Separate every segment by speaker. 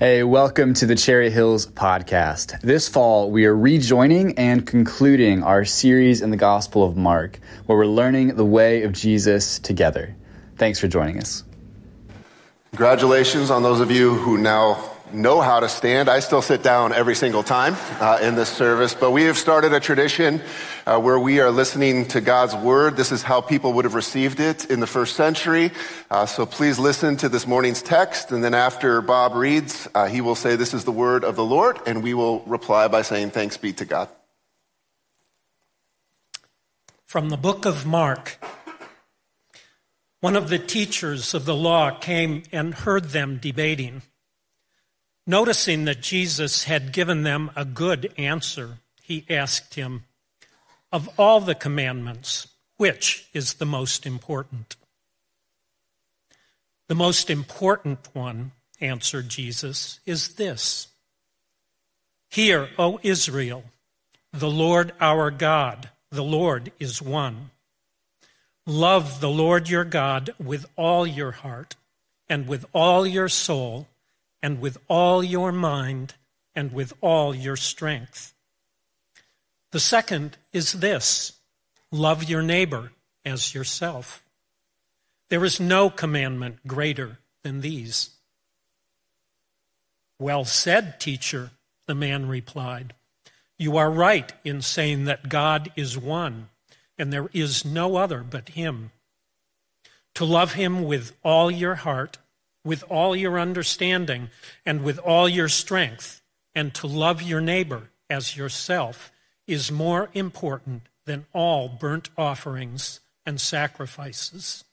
Speaker 1: Hey, welcome to the Cherry Hills podcast. This fall, we are rejoining and concluding our series in the Gospel of Mark, where we're learning the way of Jesus together. Thanks for joining us.
Speaker 2: Congratulations on those of you who now know how to stand. I still sit down every single time uh, in this service, but we have started a tradition uh, where we are listening to God's word. This is how people would have received it in the first century. Uh, so please listen to this morning's text, and then after Bob reads, uh, he will say, This is the word of the Lord, and we will reply by saying, Thanks be to God.
Speaker 3: From the book of Mark. One of the teachers of the law came and heard them debating. Noticing that Jesus had given them a good answer, he asked him, Of all the commandments, which is the most important? The most important one, answered Jesus, is this Hear, O Israel, the Lord our God, the Lord is one. Love the Lord your God with all your heart and with all your soul and with all your mind and with all your strength. The second is this love your neighbor as yourself. There is no commandment greater than these. Well said, teacher, the man replied. You are right in saying that God is one, and there is no other but Him. To love Him with all your heart with all your understanding and with all your strength, and to love your neighbor as yourself is more important than all burnt offerings and sacrifices.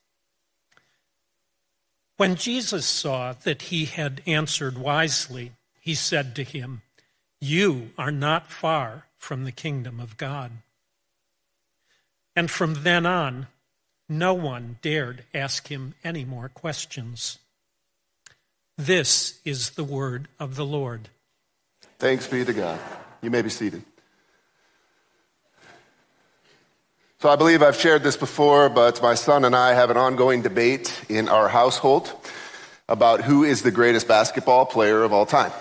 Speaker 3: When Jesus saw that he had answered wisely, he said to him, You are not far from the kingdom of God. And from then on, no one dared ask him any more questions. This is the word of the Lord.
Speaker 2: Thanks be to God. You may be seated. So, I believe I've shared this before, but my son and I have an ongoing debate in our household about who is the greatest basketball player of all time.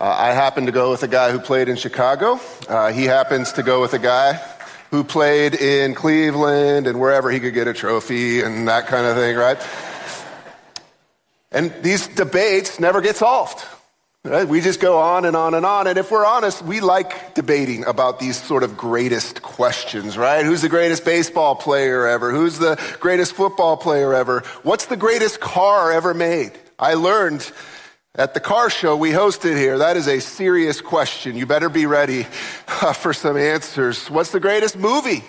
Speaker 2: Uh, I happen to go with a guy who played in Chicago. Uh, he happens to go with a guy who played in Cleveland and wherever he could get a trophy and that kind of thing, right? And these debates never get solved. Right? We just go on and on and on. And if we're honest, we like debating about these sort of greatest questions, right? Who's the greatest baseball player ever? Who's the greatest football player ever? What's the greatest car ever made? I learned at the car show we hosted here, that is a serious question. You better be ready uh, for some answers. What's the greatest movie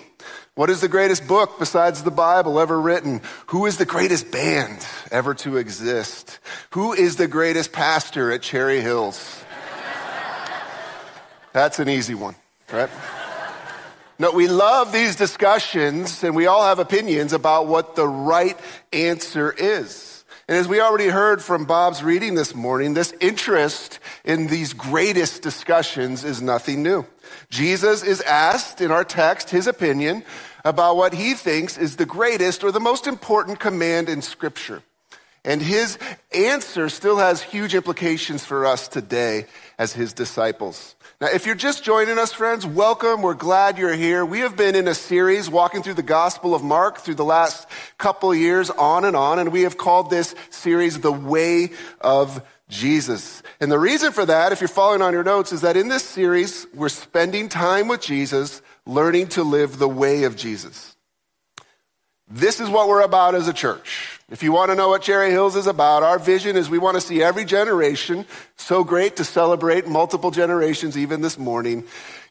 Speaker 2: what is the greatest book besides the Bible ever written? Who is the greatest band ever to exist? Who is the greatest pastor at Cherry Hills? That's an easy one, right? No, we love these discussions and we all have opinions about what the right answer is. And as we already heard from Bob's reading this morning, this interest in these greatest discussions is nothing new. Jesus is asked in our text his opinion about what he thinks is the greatest or the most important command in Scripture. And his answer still has huge implications for us today as his disciples. Now, if you're just joining us, friends, welcome. We're glad you're here. We have been in a series walking through the Gospel of Mark through the last couple years on and on, and we have called this series The Way of Jesus. And the reason for that, if you're following on your notes, is that in this series, we're spending time with Jesus, learning to live the way of Jesus. This is what we're about as a church. If you want to know what Cherry Hills is about, our vision is we want to see every generation, so great to celebrate multiple generations even this morning,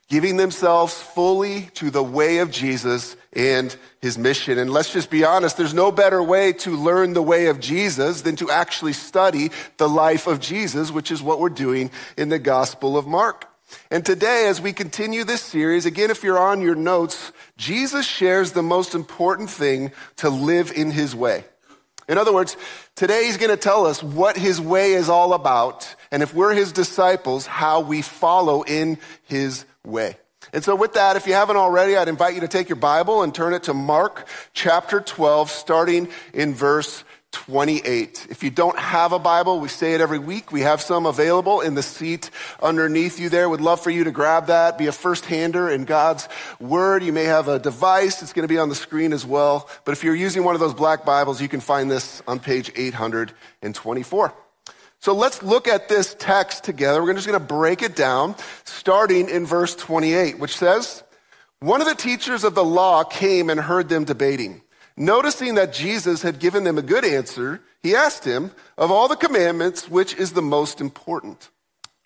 Speaker 2: giving themselves fully to the way of Jesus and his mission. And let's just be honest, there's no better way to learn the way of Jesus than to actually study the life of Jesus, which is what we're doing in the Gospel of Mark. And today, as we continue this series, again, if you're on your notes, Jesus shares the most important thing to live in his way. In other words, today he's going to tell us what his way is all about, and if we're his disciples, how we follow in his way. And so, with that, if you haven't already, I'd invite you to take your Bible and turn it to Mark chapter 12, starting in verse 28. If you don't have a Bible, we say it every week. We have some available in the seat underneath you there. Would love for you to grab that, be a first hander in God's Word. You may have a device. It's going to be on the screen as well. But if you're using one of those black Bibles, you can find this on page 824. So let's look at this text together. We're just going to break it down, starting in verse 28, which says, One of the teachers of the law came and heard them debating. Noticing that Jesus had given them a good answer, he asked him, Of all the commandments, which is the most important?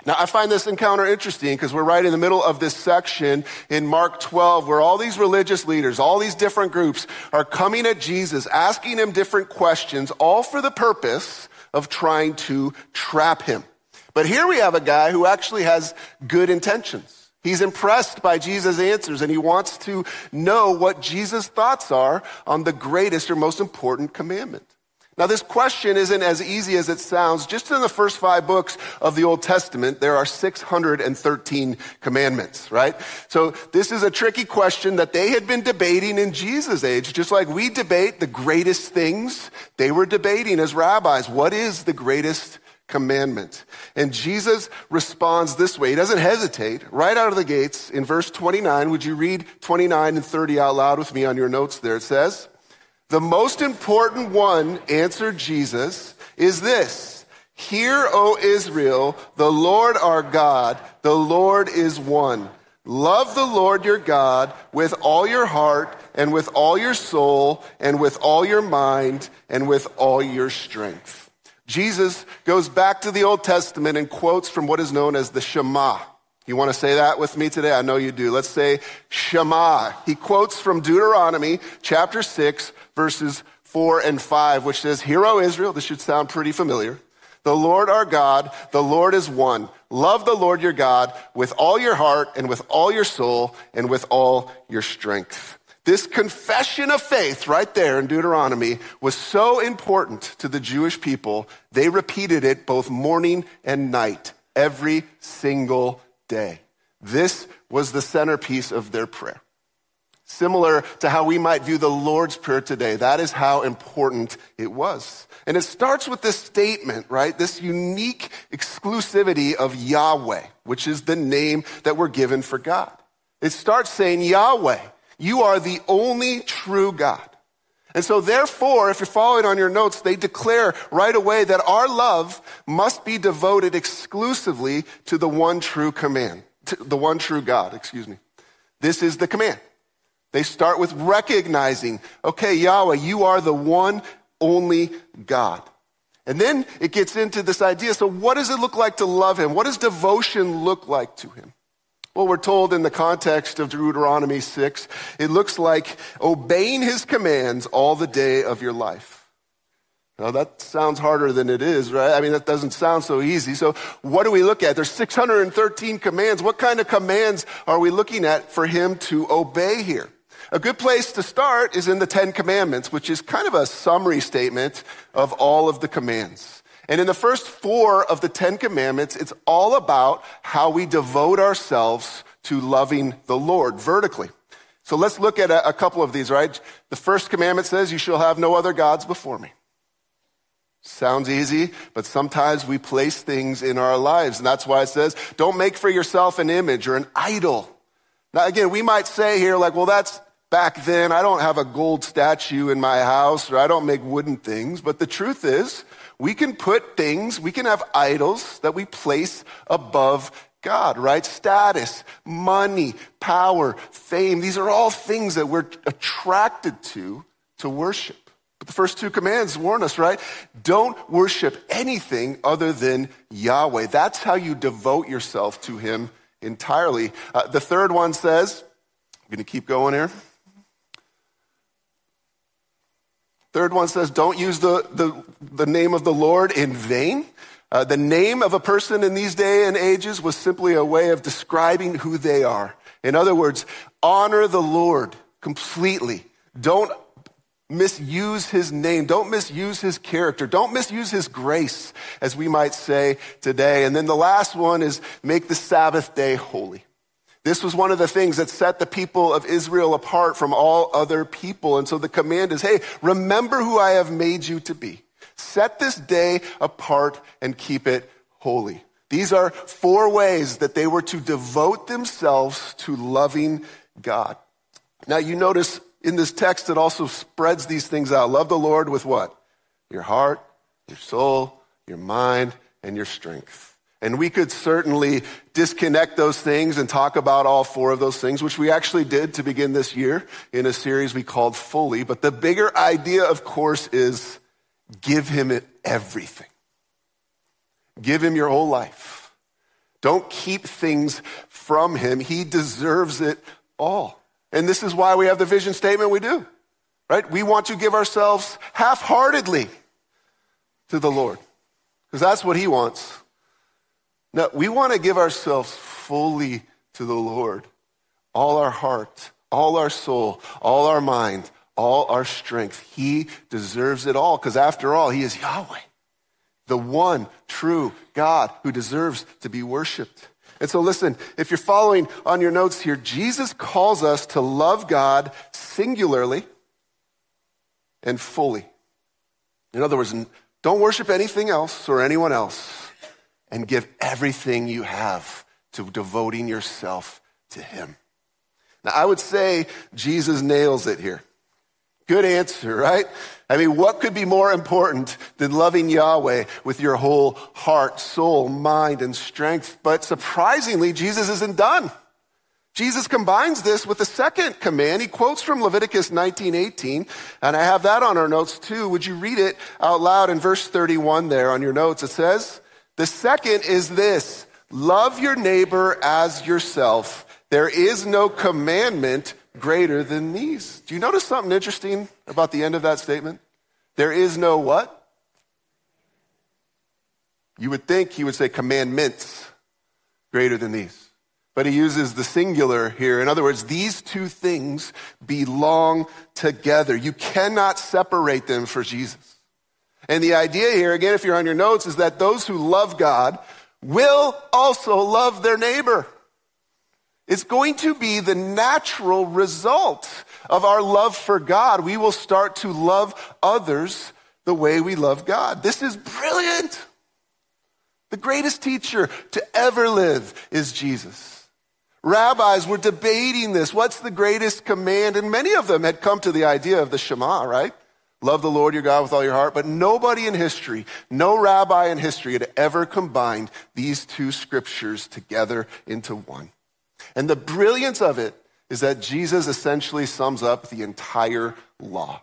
Speaker 2: Now, I find this encounter interesting because we're right in the middle of this section in Mark 12 where all these religious leaders, all these different groups are coming at Jesus, asking him different questions, all for the purpose of trying to trap him. But here we have a guy who actually has good intentions. He's impressed by Jesus' answers and he wants to know what Jesus' thoughts are on the greatest or most important commandment. Now, this question isn't as easy as it sounds. Just in the first five books of the Old Testament, there are 613 commandments, right? So this is a tricky question that they had been debating in Jesus' age, just like we debate the greatest things. They were debating as rabbis. What is the greatest commandment. And Jesus responds this way. He doesn't hesitate right out of the gates in verse 29. Would you read 29 and 30 out loud with me on your notes there? It says, The most important one, answered Jesus, is this. Hear, O Israel, the Lord our God, the Lord is one. Love the Lord your God with all your heart and with all your soul and with all your mind and with all your strength. Jesus goes back to the Old Testament and quotes from what is known as the Shema. You want to say that with me today? I know you do. Let's say Shema. He quotes from Deuteronomy chapter 6, verses 4 and 5, which says, Hear, O Israel, this should sound pretty familiar. The Lord our God, the Lord is one. Love the Lord your God with all your heart and with all your soul and with all your strength. This confession of faith right there in Deuteronomy was so important to the Jewish people, they repeated it both morning and night, every single day. This was the centerpiece of their prayer. Similar to how we might view the Lord's Prayer today, that is how important it was. And it starts with this statement, right? This unique exclusivity of Yahweh, which is the name that we're given for God. It starts saying, Yahweh, you are the only true God. And so, therefore, if you're following on your notes, they declare right away that our love must be devoted exclusively to the one true command, the one true God, excuse me. This is the command. They start with recognizing, okay, Yahweh, you are the one only God. And then it gets into this idea. So, what does it look like to love him? What does devotion look like to him? Well, we're told in the context of Deuteronomy 6, it looks like obeying his commands all the day of your life. Now that sounds harder than it is, right? I mean, that doesn't sound so easy. So what do we look at? There's 613 commands. What kind of commands are we looking at for him to obey here? A good place to start is in the Ten Commandments, which is kind of a summary statement of all of the commands. And in the first four of the Ten Commandments, it's all about how we devote ourselves to loving the Lord vertically. So let's look at a, a, couple of these, right? The first commandment says, You shall have no other gods before me. Sounds easy, but sometimes we place things in our lives. And that's why it says, Don't make for yourself an image or an idol. Now, again, we might say here, like, well, that's back then. I don't have a gold statue in my house or I don't make wooden things. But the truth is, we can put things, we can have idols that we place above God, right? Status, money, power, fame. These are all things that we're attracted to to worship. But the first two commands warn us, right? Don't worship anything other than Yahweh. That's how you devote yourself to Him entirely. Uh, the third one says, I'm going to keep going here. Third one says, don't use the, the, the name of the Lord in vain. Uh, the name of a person in these day and ages was simply a way of describing who they are. In other words, honor the Lord completely. Don't misuse his name. Don't misuse his character. Don't misuse his grace, as we might say today. And then the last one is make the Sabbath day holy. This was one of the things that set the people of Israel apart from all other people. And so the command is, hey, remember who I have made you to be. set this day apart and keep it holy. These are four ways that they were to devote themselves to loving God. Now, you notice in this text, it also spreads these things out. Love the Lord with what? Your heart, your soul, your mind, and your strength. And we could certainly disconnect those things and talk about all four of those things, which we actually did to begin this year in a series we called Fully. But the bigger idea, of course, is give him everything. Give him your whole life. Don't keep things from him. He deserves it all. And this is why we have the vision statement we do, right? We want to give ourselves half heartedly to the Lord because that's what he wants. No, we want to give ourselves fully to the Lord. All our heart, all our soul, all our mind, all our strength. He deserves it all because after all, He is Yahweh, the one true God who deserves to be worshiped. And so listen, if you're following on your notes here, Jesus calls us to love God singularly and fully. In other words, don't worship anything else or anyone else and give everything you have to devoting yourself to Him. Now, I would say Jesus nails it here. Good answer, right? I mean, what could be more important than loving Yahweh with your whole heart, soul, mind, and strength? But surprisingly, Jesus isn't done. Jesus combines this with the second command. He quotes from Leviticus 19:18, and I have that on our notes too. Would you read it out loud in verse 31 there on your notes? It says, the second is this love your neighbor as yourself. There is no commandment greater than these. Do you notice something interesting about the end of that statement? There is no what? You would think he would say commandments greater than these. But he uses the singular here. In other words, these two things belong together. You cannot separate them for Jesus. And the idea here, again, if you're on your notes, is that those who love God will also love their neighbor. It's going to be the natural result of our love for God. We will start to love others the way we love God. This is brilliant. The greatest teacher to ever live is Jesus. Rabbis were debating this. What's the greatest command? And many of them had come to the idea of the Shema, right? Love the Lord your God with all your heart. But nobody in history, no rabbi in history had ever combined these two scriptures together into one. And the brilliance of it is that Jesus essentially sums up the entire law.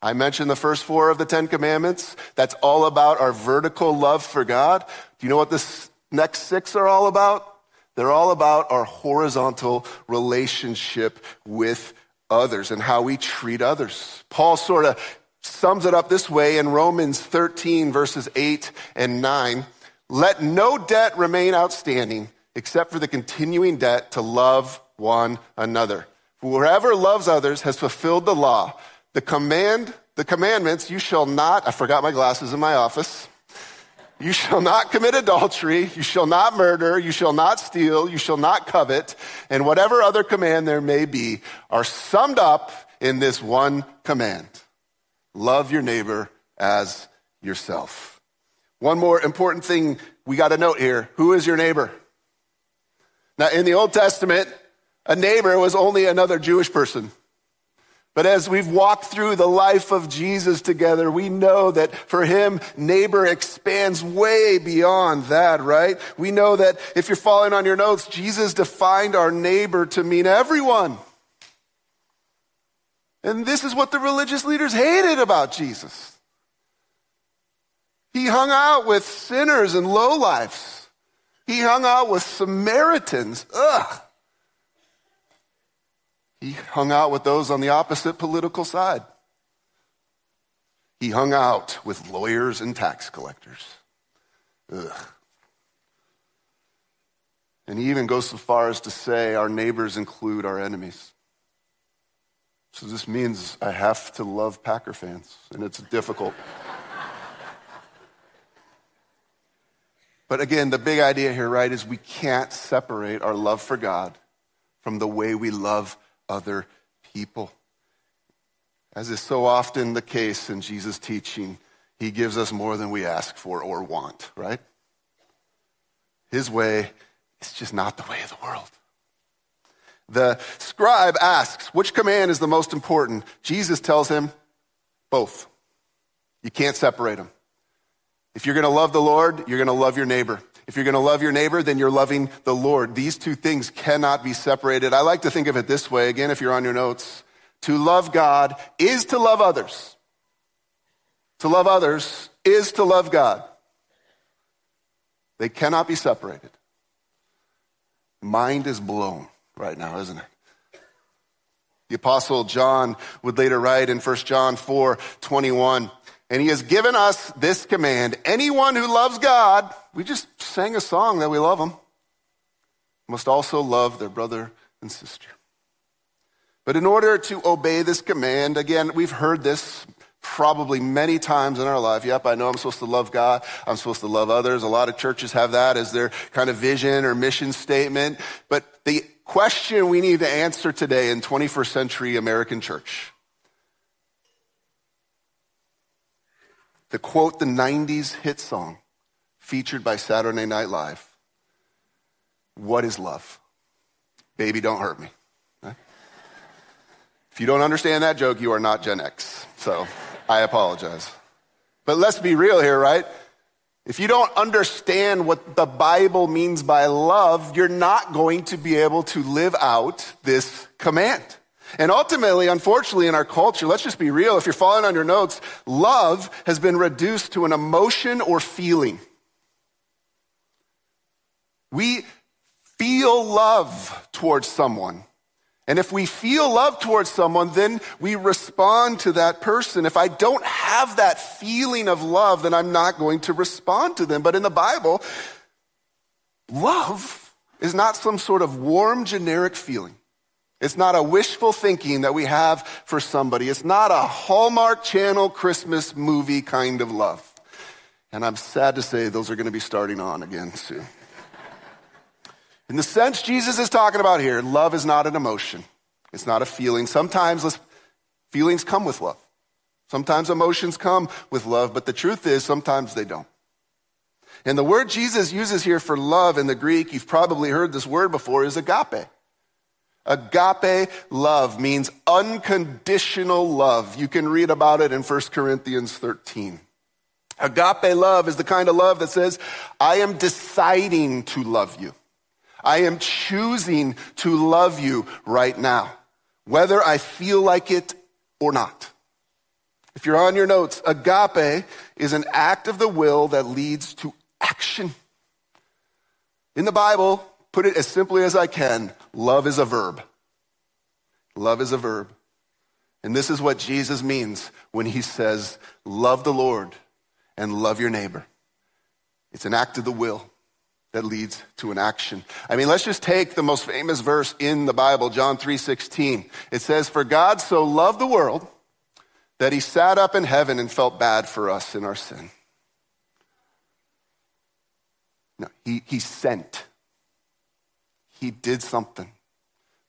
Speaker 2: I mentioned the first four of the Ten Commandments. That's all about our vertical love for God. Do you know what the next six are all about? They're all about our horizontal relationship with others and how we treat others. Paul sort of sums it up this way in Romans 13, verses 8 and 9. Let no debt remain outstanding except for the continuing debt to love one another. Whoever loves others has fulfilled the law. The command, the commandments, you shall not, I forgot my glasses in my office. You shall not commit adultery. You shall not murder. You shall not steal. You shall not covet. And whatever other command there may be are summed up in this one command. Love your neighbor as yourself. One more important thing we got to note here who is your neighbor? Now, in the Old Testament, a neighbor was only another Jewish person. But as we've walked through the life of Jesus together, we know that for him, neighbor expands way beyond that, right? We know that if you're following on your notes, Jesus defined our neighbor to mean everyone. And this is what the religious leaders hated about Jesus. He hung out with sinners and lowlifes. He hung out with Samaritans. Ugh. He hung out with those on the opposite political side. He hung out with lawyers and tax collectors. Ugh. And he even goes so far as to say our neighbors include our enemies. So this means I have to love Packer fans, and it's difficult. but again, the big idea here, right, is we can't separate our love for God from the way we love other people. As is so often the case in Jesus' teaching, He gives us more than we ask for or want, right? His way is just not the way of the world. The scribe asks, which command is the most important? Jesus tells him, both. You can't separate them. If you're going to love the Lord, you're going to love your neighbor. If you're going to love your neighbor, then you're loving the Lord. These two things cannot be separated. I like to think of it this way. Again, if you're on your notes, to love God is to love others. To love others is to love God. They cannot be separated. Mind is blown right now, isn't it? The apostle John would later write in 1 John 4 21, and he has given us this command anyone who loves God, we just sang a song that we love him, must also love their brother and sister. But in order to obey this command, again, we've heard this probably many times in our life. Yep, I know I'm supposed to love God. I'm supposed to love others. A lot of churches have that as their kind of vision or mission statement. But the question we need to answer today in 21st century American church. The quote the 90s hit song featured by Saturday Night Live. What is love? Baby, don't hurt me. If you don't understand that joke, you are not Gen X. So I apologize. But let's be real here, right? If you don't understand what the Bible means by love, you're not going to be able to live out this command. And ultimately, unfortunately, in our culture, let's just be real. If you're following on your notes, love has been reduced to an emotion or feeling. We feel love towards someone. And if we feel love towards someone, then we respond to that person. If I don't have that feeling of love, then I'm not going to respond to them. But in the Bible, love is not some sort of warm, generic feeling. It's not a wishful thinking that we have for somebody. It's not a Hallmark Channel Christmas movie kind of love. And I'm sad to say those are going to be starting on again soon. In the sense Jesus is talking about here, love is not an emotion. It's not a feeling. Sometimes feelings come with love. Sometimes emotions come with love, but the truth is sometimes they don't. And the word Jesus uses here for love in the Greek, you've probably heard this word before, is agape. Agape love means unconditional love. You can read about it in 1 Corinthians 13. Agape love is the kind of love that says, I am deciding to love you. I am choosing to love you right now, whether I feel like it or not. If you're on your notes, agape is an act of the will that leads to action. In the Bible, put it as simply as I can love is a verb. Love is a verb. And this is what Jesus means when he says, Love the Lord and love your neighbor. It's an act of the will that leads to an action. I mean, let's just take the most famous verse in the Bible, John 3:16. It says, "For God so loved the world that he sat up in heaven and felt bad for us in our sin." No, he, he sent. He did something.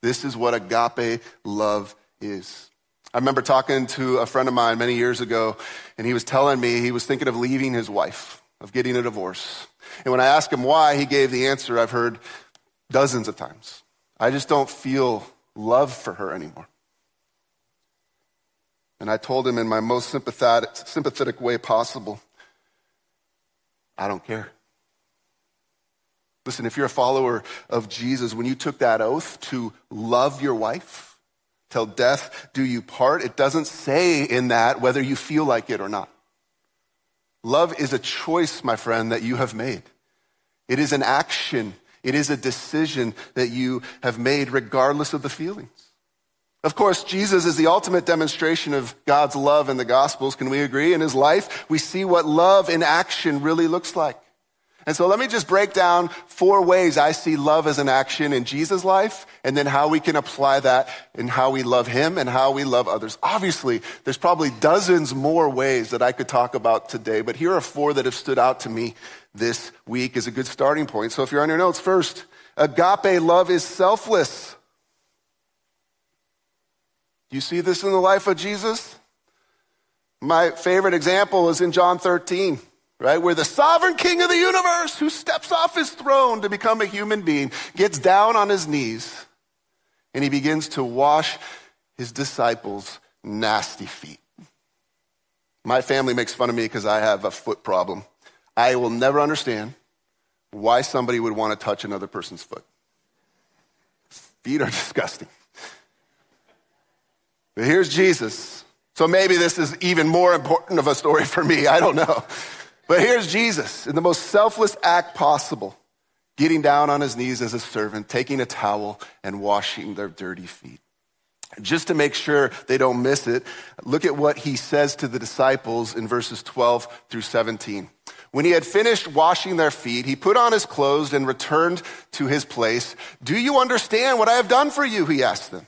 Speaker 2: This is what agape love is. I remember talking to a friend of mine many years ago, and he was telling me he was thinking of leaving his wife, of getting a divorce. And when I asked him why, he gave the answer I've heard dozens of times. I just don't feel love for her anymore. And I told him in my most sympathetic, sympathetic way possible, I don't care. Listen, if you're a follower of Jesus, when you took that oath to love your wife, till death do you part, it doesn't say in that whether you feel like it or not. Love is a choice, my friend, that you have made. It is an action. It is a decision that you have made regardless of the feelings. Of course, Jesus is the ultimate demonstration of God's love in the Gospels. Can we agree? In his life, we see what love in action really looks like. And so let me just break down four ways I see love as an action in Jesus' life, and then how we can apply that in how we love him and how we love others. Obviously, there's probably dozens more ways that I could talk about today, but here are four that have stood out to me this week as a good starting point. So if you're on your notes, first, agape love is selfless. Do you see this in the life of Jesus? My favorite example is in John 13, right? Where the sovereign king of the universe, who steps off his throne to become a human being, gets down on his knees and he begins to wash his disciples' nasty feet. My family makes fun of me because I have a foot problem. I will never understand why somebody would want to touch another person's foot. Feet are disgusting. But here's Jesus. So maybe this is even more important of a story for me. I don't know. But here's Jesus in the most selfless act possible, getting down on his knees as a servant, taking a towel and washing their dirty feet. Just to make sure they don't miss it, look at what he says to the disciples in verses 12 through 17. When he had finished washing their feet, he put on his clothes and returned to his place. Do you understand what I have done for you? He asked them.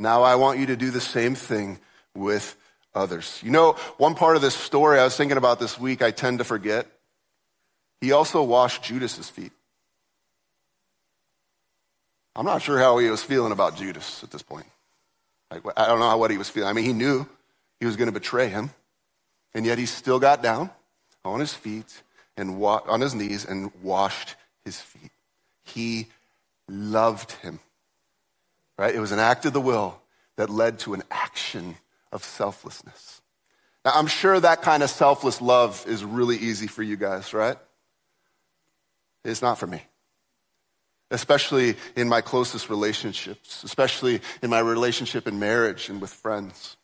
Speaker 2: Now I want you to do the same thing with others. You know, one part of this story I was thinking about this week, I tend to forget. He also washed Judas's feet. I'm not sure how he was feeling about Judas at this point. Like, I don't know what he was feeling. I mean, he knew he was going to betray him, and yet he still got down on his feet and wa- on his knees and washed his feet. He loved him. Right? It was an act of the will that led to an action of selflessness. Now, I'm sure that kind of selfless love is really easy for you guys, right? It's not for me especially in my closest relationships, especially in my relationship in marriage and with friends.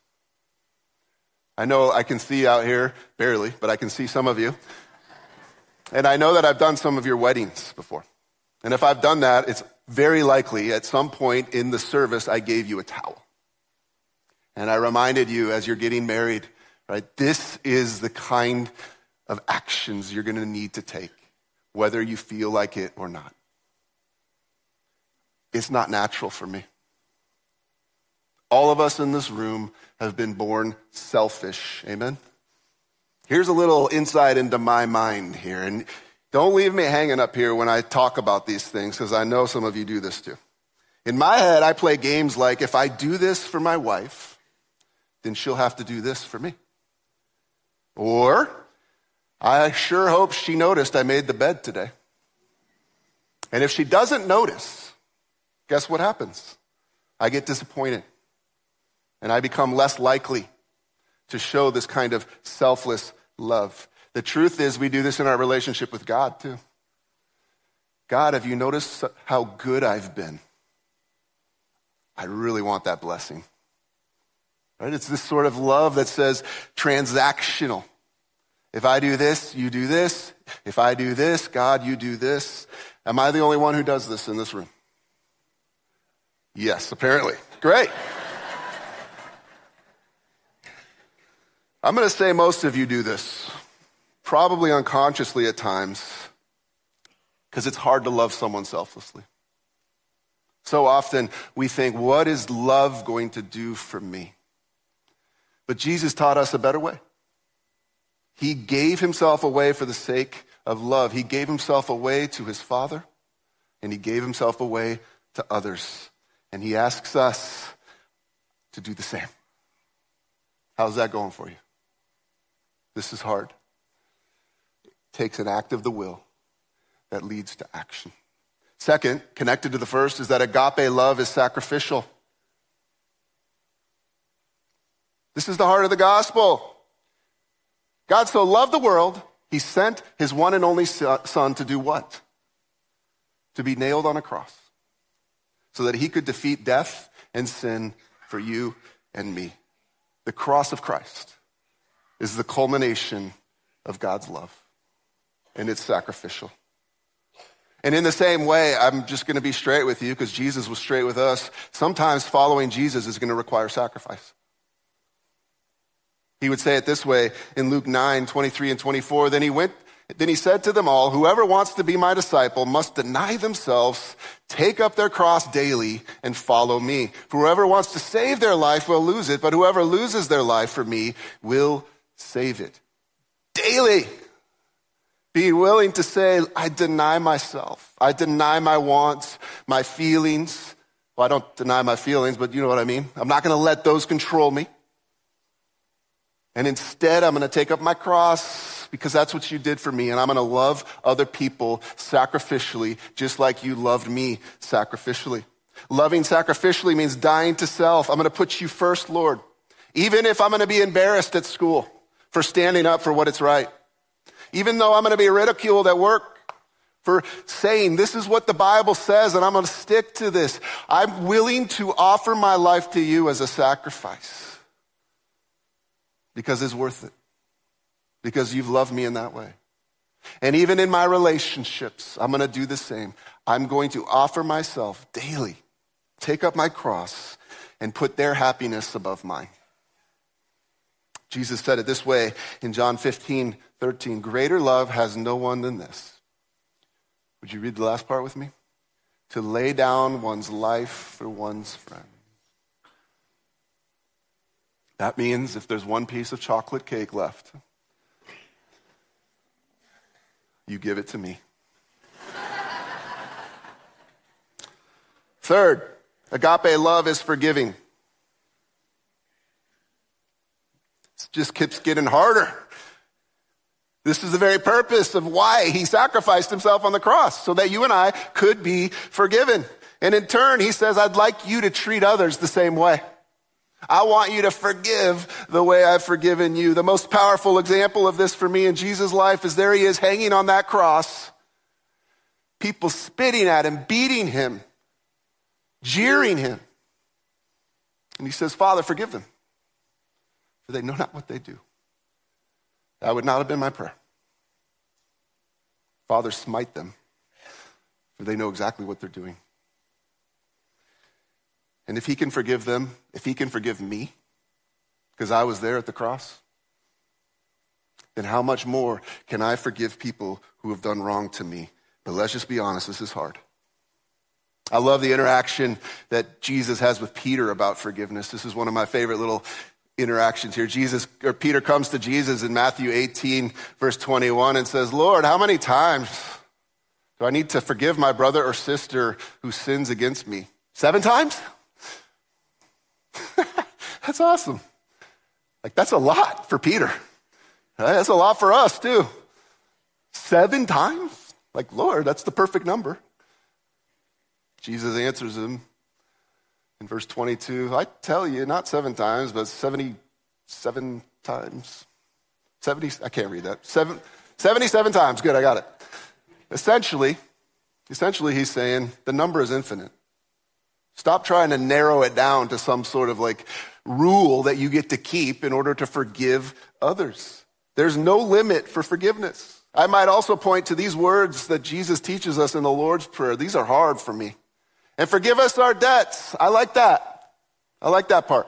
Speaker 2: I know I can see out here, barely, but I can see some of you. And I know that I've done some of your weddings before. And if I've done that, it's very likely at some point in the service I gave you a towel. And I reminded you as you're getting married, right? This is the kind of actions you're going to need to take, whether you feel like it or not. It's not natural for me. All of us in this room have been born selfish. Amen? Here's a little insight into my mind here. And don't leave me hanging up here when I talk about these things, because I know some of you do this too. In my head, I play games like if I do this for my wife, then she'll have to do this for me. Or I sure hope she noticed I made the bed today. And if she doesn't notice, guess what happens? I get disappointed. And I become less likely to show this kind of selfless love. The truth is, we do this in our relationship with God too. God, have you noticed how good I've been? I really want that blessing. Right? It's this sort of love that says transactional. If I do this, you do this. If I do this, God, you do this. Am I the only one who does this in this room? Yes, apparently. Great. I'm going to say most of you do this, probably unconsciously at times, because it's hard to love someone selflessly. So often we think, what is love going to do for me? But Jesus taught us a better way. He gave himself away for the sake of love. He gave himself away to his Father, and he gave himself away to others. And he asks us to do the same. How's that going for you? This is hard. Takes an act of the will that leads to action. Second, connected to the first, is that agape love is sacrificial. This is the heart of the gospel. God so loved the world, he sent his one and only son to do what? To be nailed on a cross so that he could defeat death and sin for you and me. The cross of Christ is the culmination of God's love, and it's sacrificial. And in the same way, I'm just going to be straight with you because Jesus was straight with us. Sometimes following Jesus is going to require sacrifice. He would say it this way in Luke 9, 23 and 24. Then he went, then he said to them all, whoever wants to be my disciple must deny themselves, take up their cross daily and follow me. For whoever wants to save their life will lose it, but whoever loses their life for me will save it. Daily. Be willing to say, I deny myself. I deny my wants, my feelings. Well, I don't deny my feelings, but you know what I mean. I'm not going to let those control me. And instead, I'm going to take up my cross because that's what you did for me. And I'm going to love other people sacrificially, just like you loved me sacrificially. Loving sacrificially means dying to self. I'm going to put you first, Lord. Even if I'm going to be embarrassed at school for standing up for what it's right. Even though I'm going to be ridiculed at work for saying this is what the Bible says and I'm going to stick to this. I'm willing to offer my life to you as a sacrifice because it's worth it. Because you've loved me in that way. And even in my relationships, I'm going to do the same. I'm going to offer myself daily, take up my cross, and put their happiness above mine. Jesus said it this way in John 15, 13 Greater love has no one than this. Would you read the last part with me? To lay down one's life for one's friend. That means if there's one piece of chocolate cake left, you give it to me. Third, agape love is forgiving. It just keeps getting harder. This is the very purpose of why he sacrificed himself on the cross, so that you and I could be forgiven. And in turn, he says, I'd like you to treat others the same way. I want you to forgive the way I've forgiven you. The most powerful example of this for me in Jesus' life is there he is hanging on that cross. People spitting at him, beating him, jeering him. And he says, Father, forgive them, for they know not what they do. That would not have been my prayer. Father, smite them, for they know exactly what they're doing. And if he can forgive them, if he can forgive me, because I was there at the cross, then how much more can I forgive people who have done wrong to me? But let's just be honest, this is hard. I love the interaction that Jesus has with Peter about forgiveness. This is one of my favorite little interactions here. Jesus or Peter comes to Jesus in Matthew 18 verse 21 and says, "Lord, how many times do I need to forgive my brother or sister who sins against me? 7 times?" that's awesome. Like, that's a lot for Peter. Uh, that's a lot for us, too. Seven times? Like, Lord, that's the perfect number. Jesus answers him in verse 22 I tell you, not seven times, but 77 times. 70, I can't read that. Seven, 77 times. Good, I got it. Essentially, essentially, he's saying the number is infinite. Stop trying to narrow it down to some sort of like rule that you get to keep in order to forgive others. There's no limit for forgiveness. I might also point to these words that Jesus teaches us in the Lord's Prayer. These are hard for me. And forgive us our debts. I like that. I like that part.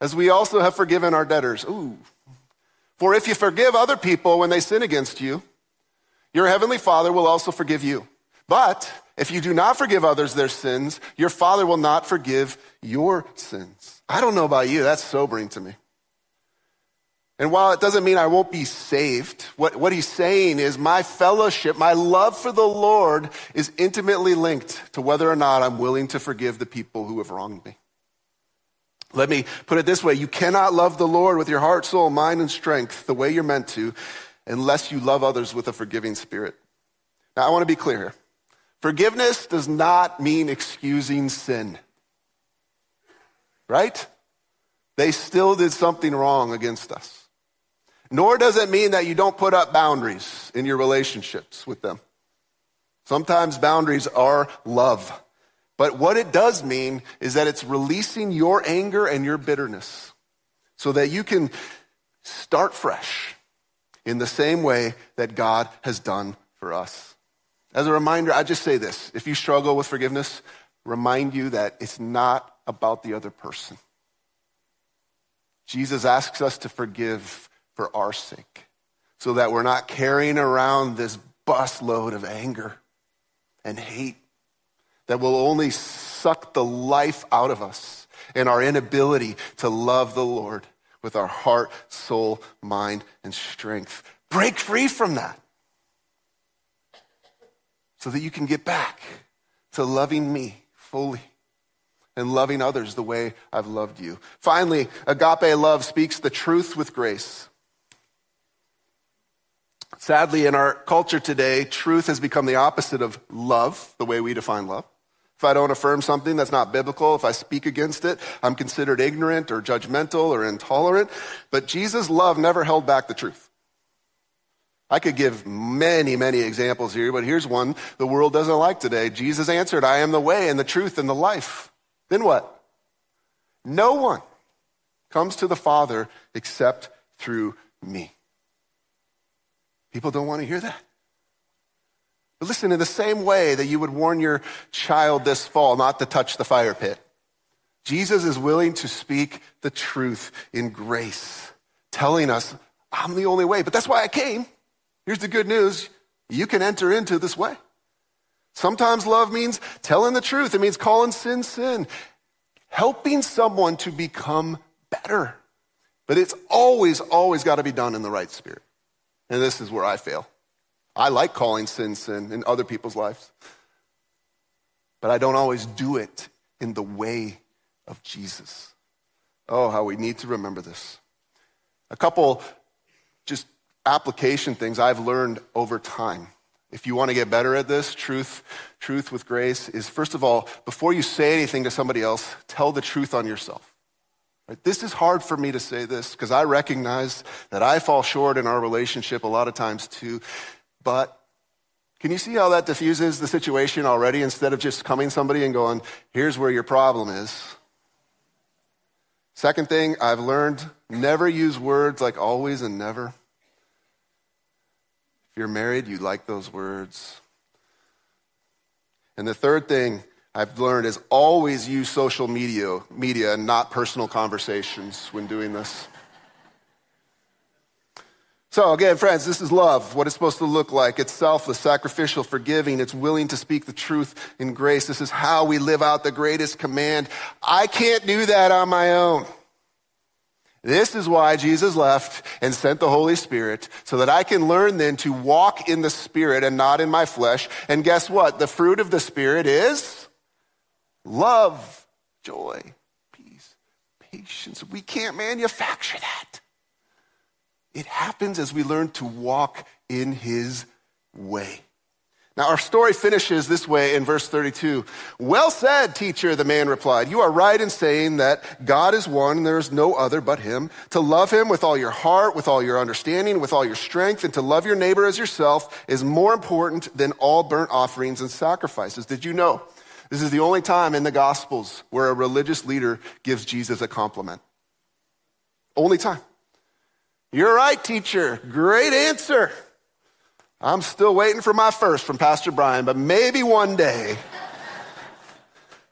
Speaker 2: As we also have forgiven our debtors. Ooh. For if you forgive other people when they sin against you, your heavenly Father will also forgive you. But if you do not forgive others their sins, your Father will not forgive your sins. I don't know about you, that's sobering to me. And while it doesn't mean I won't be saved, what, what he's saying is my fellowship, my love for the Lord is intimately linked to whether or not I'm willing to forgive the people who have wronged me. Let me put it this way you cannot love the Lord with your heart, soul, mind, and strength the way you're meant to unless you love others with a forgiving spirit. Now, I want to be clear here. Forgiveness does not mean excusing sin. Right? They still did something wrong against us. Nor does it mean that you don't put up boundaries in your relationships with them. Sometimes boundaries are love. But what it does mean is that it's releasing your anger and your bitterness so that you can start fresh in the same way that God has done for us. As a reminder, I just say this. If you struggle with forgiveness, remind you that it's not about the other person. Jesus asks us to forgive for our sake so that we're not carrying around this busload of anger and hate that will only suck the life out of us and our inability to love the Lord with our heart, soul, mind, and strength. Break free from that so that you can get back to loving me fully and loving others the way I've loved you. Finally, agape love speaks the truth with grace. Sadly, in our culture today, truth has become the opposite of love, the way we define love. If I don't affirm something that's not biblical, if I speak against it, I'm considered ignorant or judgmental or intolerant. But Jesus' love never held back the truth. I could give many, many examples here, but here's one the world doesn't like today. Jesus answered, I am the way and the truth and the life. Then what? No one comes to the Father except through me. People don't want to hear that. But listen, in the same way that you would warn your child this fall not to touch the fire pit, Jesus is willing to speak the truth in grace, telling us, I'm the only way. But that's why I came. Here's the good news you can enter into this way. Sometimes love means telling the truth, it means calling sin sin, helping someone to become better. But it's always, always got to be done in the right spirit. And this is where I fail. I like calling sin sin in other people's lives, but I don't always do it in the way of Jesus. Oh, how we need to remember this. A couple just application things I've learned over time. If you want to get better at this, truth, truth with grace is first of all, before you say anything to somebody else, tell the truth on yourself. Right? This is hard for me to say this because I recognize that I fall short in our relationship a lot of times too. But can you see how that diffuses the situation already instead of just coming somebody and going, here's where your problem is? Second thing I've learned never use words like always and never. If you're married, you like those words. And the third thing I've learned is always use social media, media and not personal conversations when doing this. So, again, friends, this is love, what it's supposed to look like. It's selfless, sacrificial, forgiving. It's willing to speak the truth in grace. This is how we live out the greatest command. I can't do that on my own. This is why Jesus left and sent the Holy Spirit so that I can learn then to walk in the Spirit and not in my flesh. And guess what? The fruit of the Spirit is love, joy, peace, patience. We can't manufacture that. It happens as we learn to walk in his way. Now, our story finishes this way in verse 32. Well said, teacher, the man replied. You are right in saying that God is one and there is no other but him. To love him with all your heart, with all your understanding, with all your strength, and to love your neighbor as yourself is more important than all burnt offerings and sacrifices. Did you know? This is the only time in the Gospels where a religious leader gives Jesus a compliment. Only time. You're right, teacher. Great answer. I'm still waiting for my first from Pastor Brian, but maybe one day.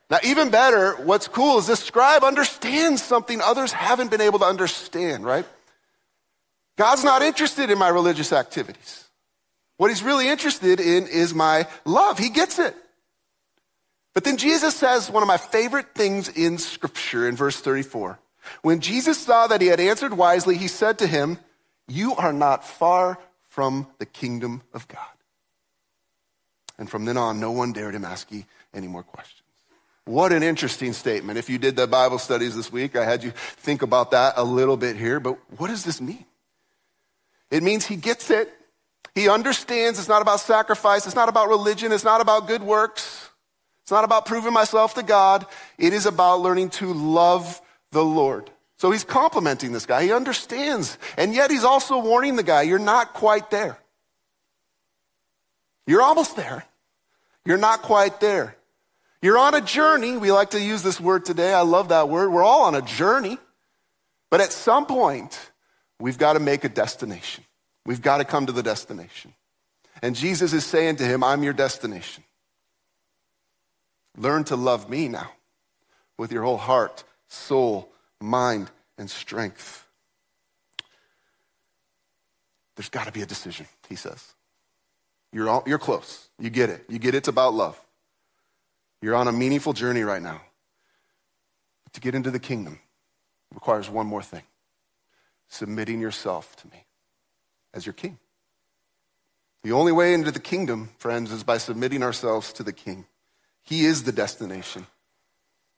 Speaker 2: now, even better, what's cool is this scribe understands something others haven't been able to understand, right? God's not interested in my religious activities. What he's really interested in is my love. He gets it. But then Jesus says one of my favorite things in Scripture in verse 34. When Jesus saw that he had answered wisely, he said to him, You are not far from the kingdom of God. And from then on, no one dared him ask any more questions. What an interesting statement. If you did the Bible studies this week, I had you think about that a little bit here. But what does this mean? It means he gets it. He understands it's not about sacrifice. It's not about religion. It's not about good works. It's not about proving myself to God. It is about learning to love the Lord. So he's complimenting this guy. He understands. And yet he's also warning the guy, you're not quite there. You're almost there. You're not quite there. You're on a journey. We like to use this word today. I love that word. We're all on a journey. But at some point, we've got to make a destination. We've got to come to the destination. And Jesus is saying to him, I'm your destination. Learn to love me now with your whole heart, soul, mind, and strength. There's got to be a decision, he says. You're, all, you're close. You get it. You get it's about love. You're on a meaningful journey right now. But to get into the kingdom requires one more thing submitting yourself to me as your king. The only way into the kingdom, friends, is by submitting ourselves to the king. He is the destination.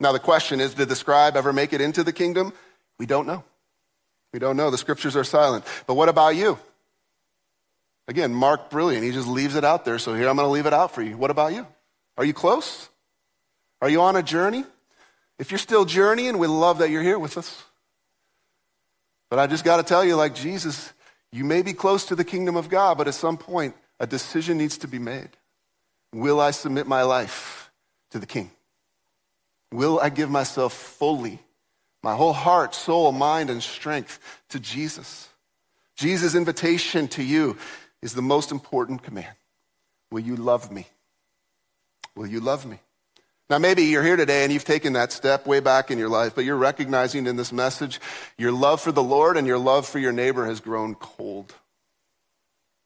Speaker 2: Now, the question is did the scribe ever make it into the kingdom? We don't know. We don't know. The scriptures are silent. But what about you? Again, Mark, brilliant. He just leaves it out there. So here I'm going to leave it out for you. What about you? Are you close? Are you on a journey? If you're still journeying, we love that you're here with us. But I just got to tell you, like Jesus, you may be close to the kingdom of God, but at some point, a decision needs to be made. Will I submit my life to the king? Will I give myself fully, my whole heart, soul, mind, and strength to Jesus? Jesus' invitation to you is the most important command. Will you love me? Will you love me? Now, maybe you're here today and you've taken that step way back in your life, but you're recognizing in this message your love for the Lord and your love for your neighbor has grown cold.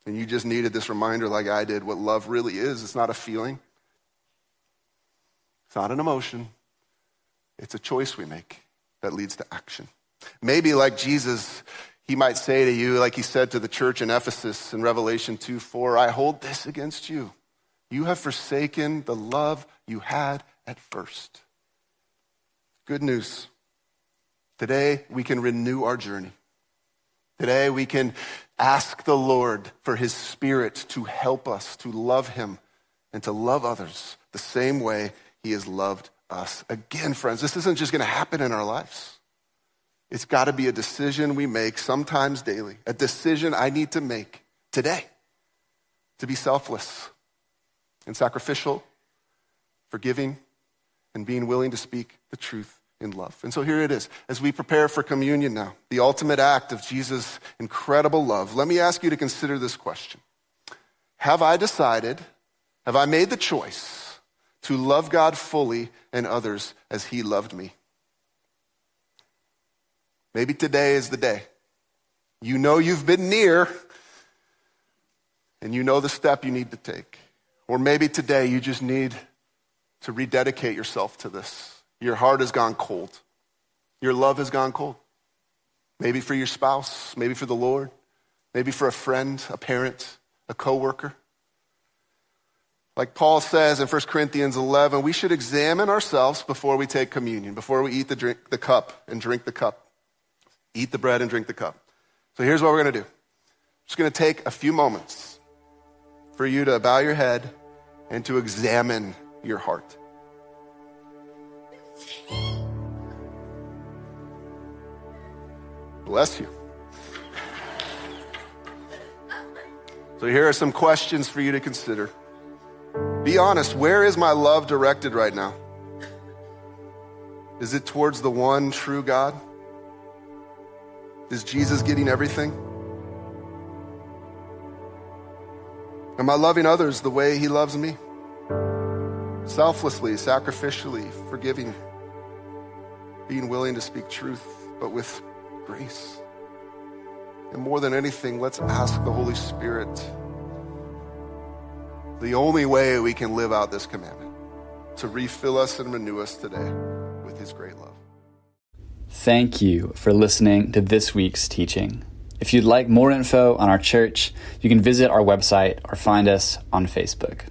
Speaker 2: And you just needed this reminder, like I did, what love really is. It's not a feeling, it's not an emotion, it's a choice we make that leads to action. Maybe, like Jesus, he might say to you, like he said to the church in Ephesus in Revelation 2 4, I hold this against you. You have forsaken the love you had at first. Good news. Today, we can renew our journey. Today, we can ask the Lord for his spirit to help us to love him and to love others the same way he has loved us. Again, friends, this isn't just going to happen in our lives. It's got to be a decision we make sometimes daily, a decision I need to make today to be selfless and sacrificial, forgiving, and being willing to speak the truth in love. And so here it is. As we prepare for communion now, the ultimate act of Jesus' incredible love, let me ask you to consider this question Have I decided, have I made the choice to love God fully and others as He loved me? Maybe today is the day. You know you've been near, and you know the step you need to take. Or maybe today you just need to rededicate yourself to this. Your heart has gone cold, your love has gone cold. Maybe for your spouse, maybe for the Lord, maybe for a friend, a parent, a coworker. Like Paul says in 1 Corinthians 11, we should examine ourselves before we take communion, before we eat the, drink, the cup and drink the cup eat the bread and drink the cup. So here's what we're going to do. I'm just going to take a few moments for you to bow your head and to examine your heart. Bless you. So here are some questions for you to consider. Be honest, where is my love directed right now? Is it towards the one true God? Is Jesus getting everything? Am I loving others the way He loves me? Selflessly, sacrificially, forgiving, being willing to speak truth, but with grace. And more than anything, let's ask the Holy Spirit the only way we can live out this commandment to refill us and renew us today with His great love.
Speaker 1: Thank you for listening to this week's teaching. If you'd like more info on our church, you can visit our website or find us on Facebook.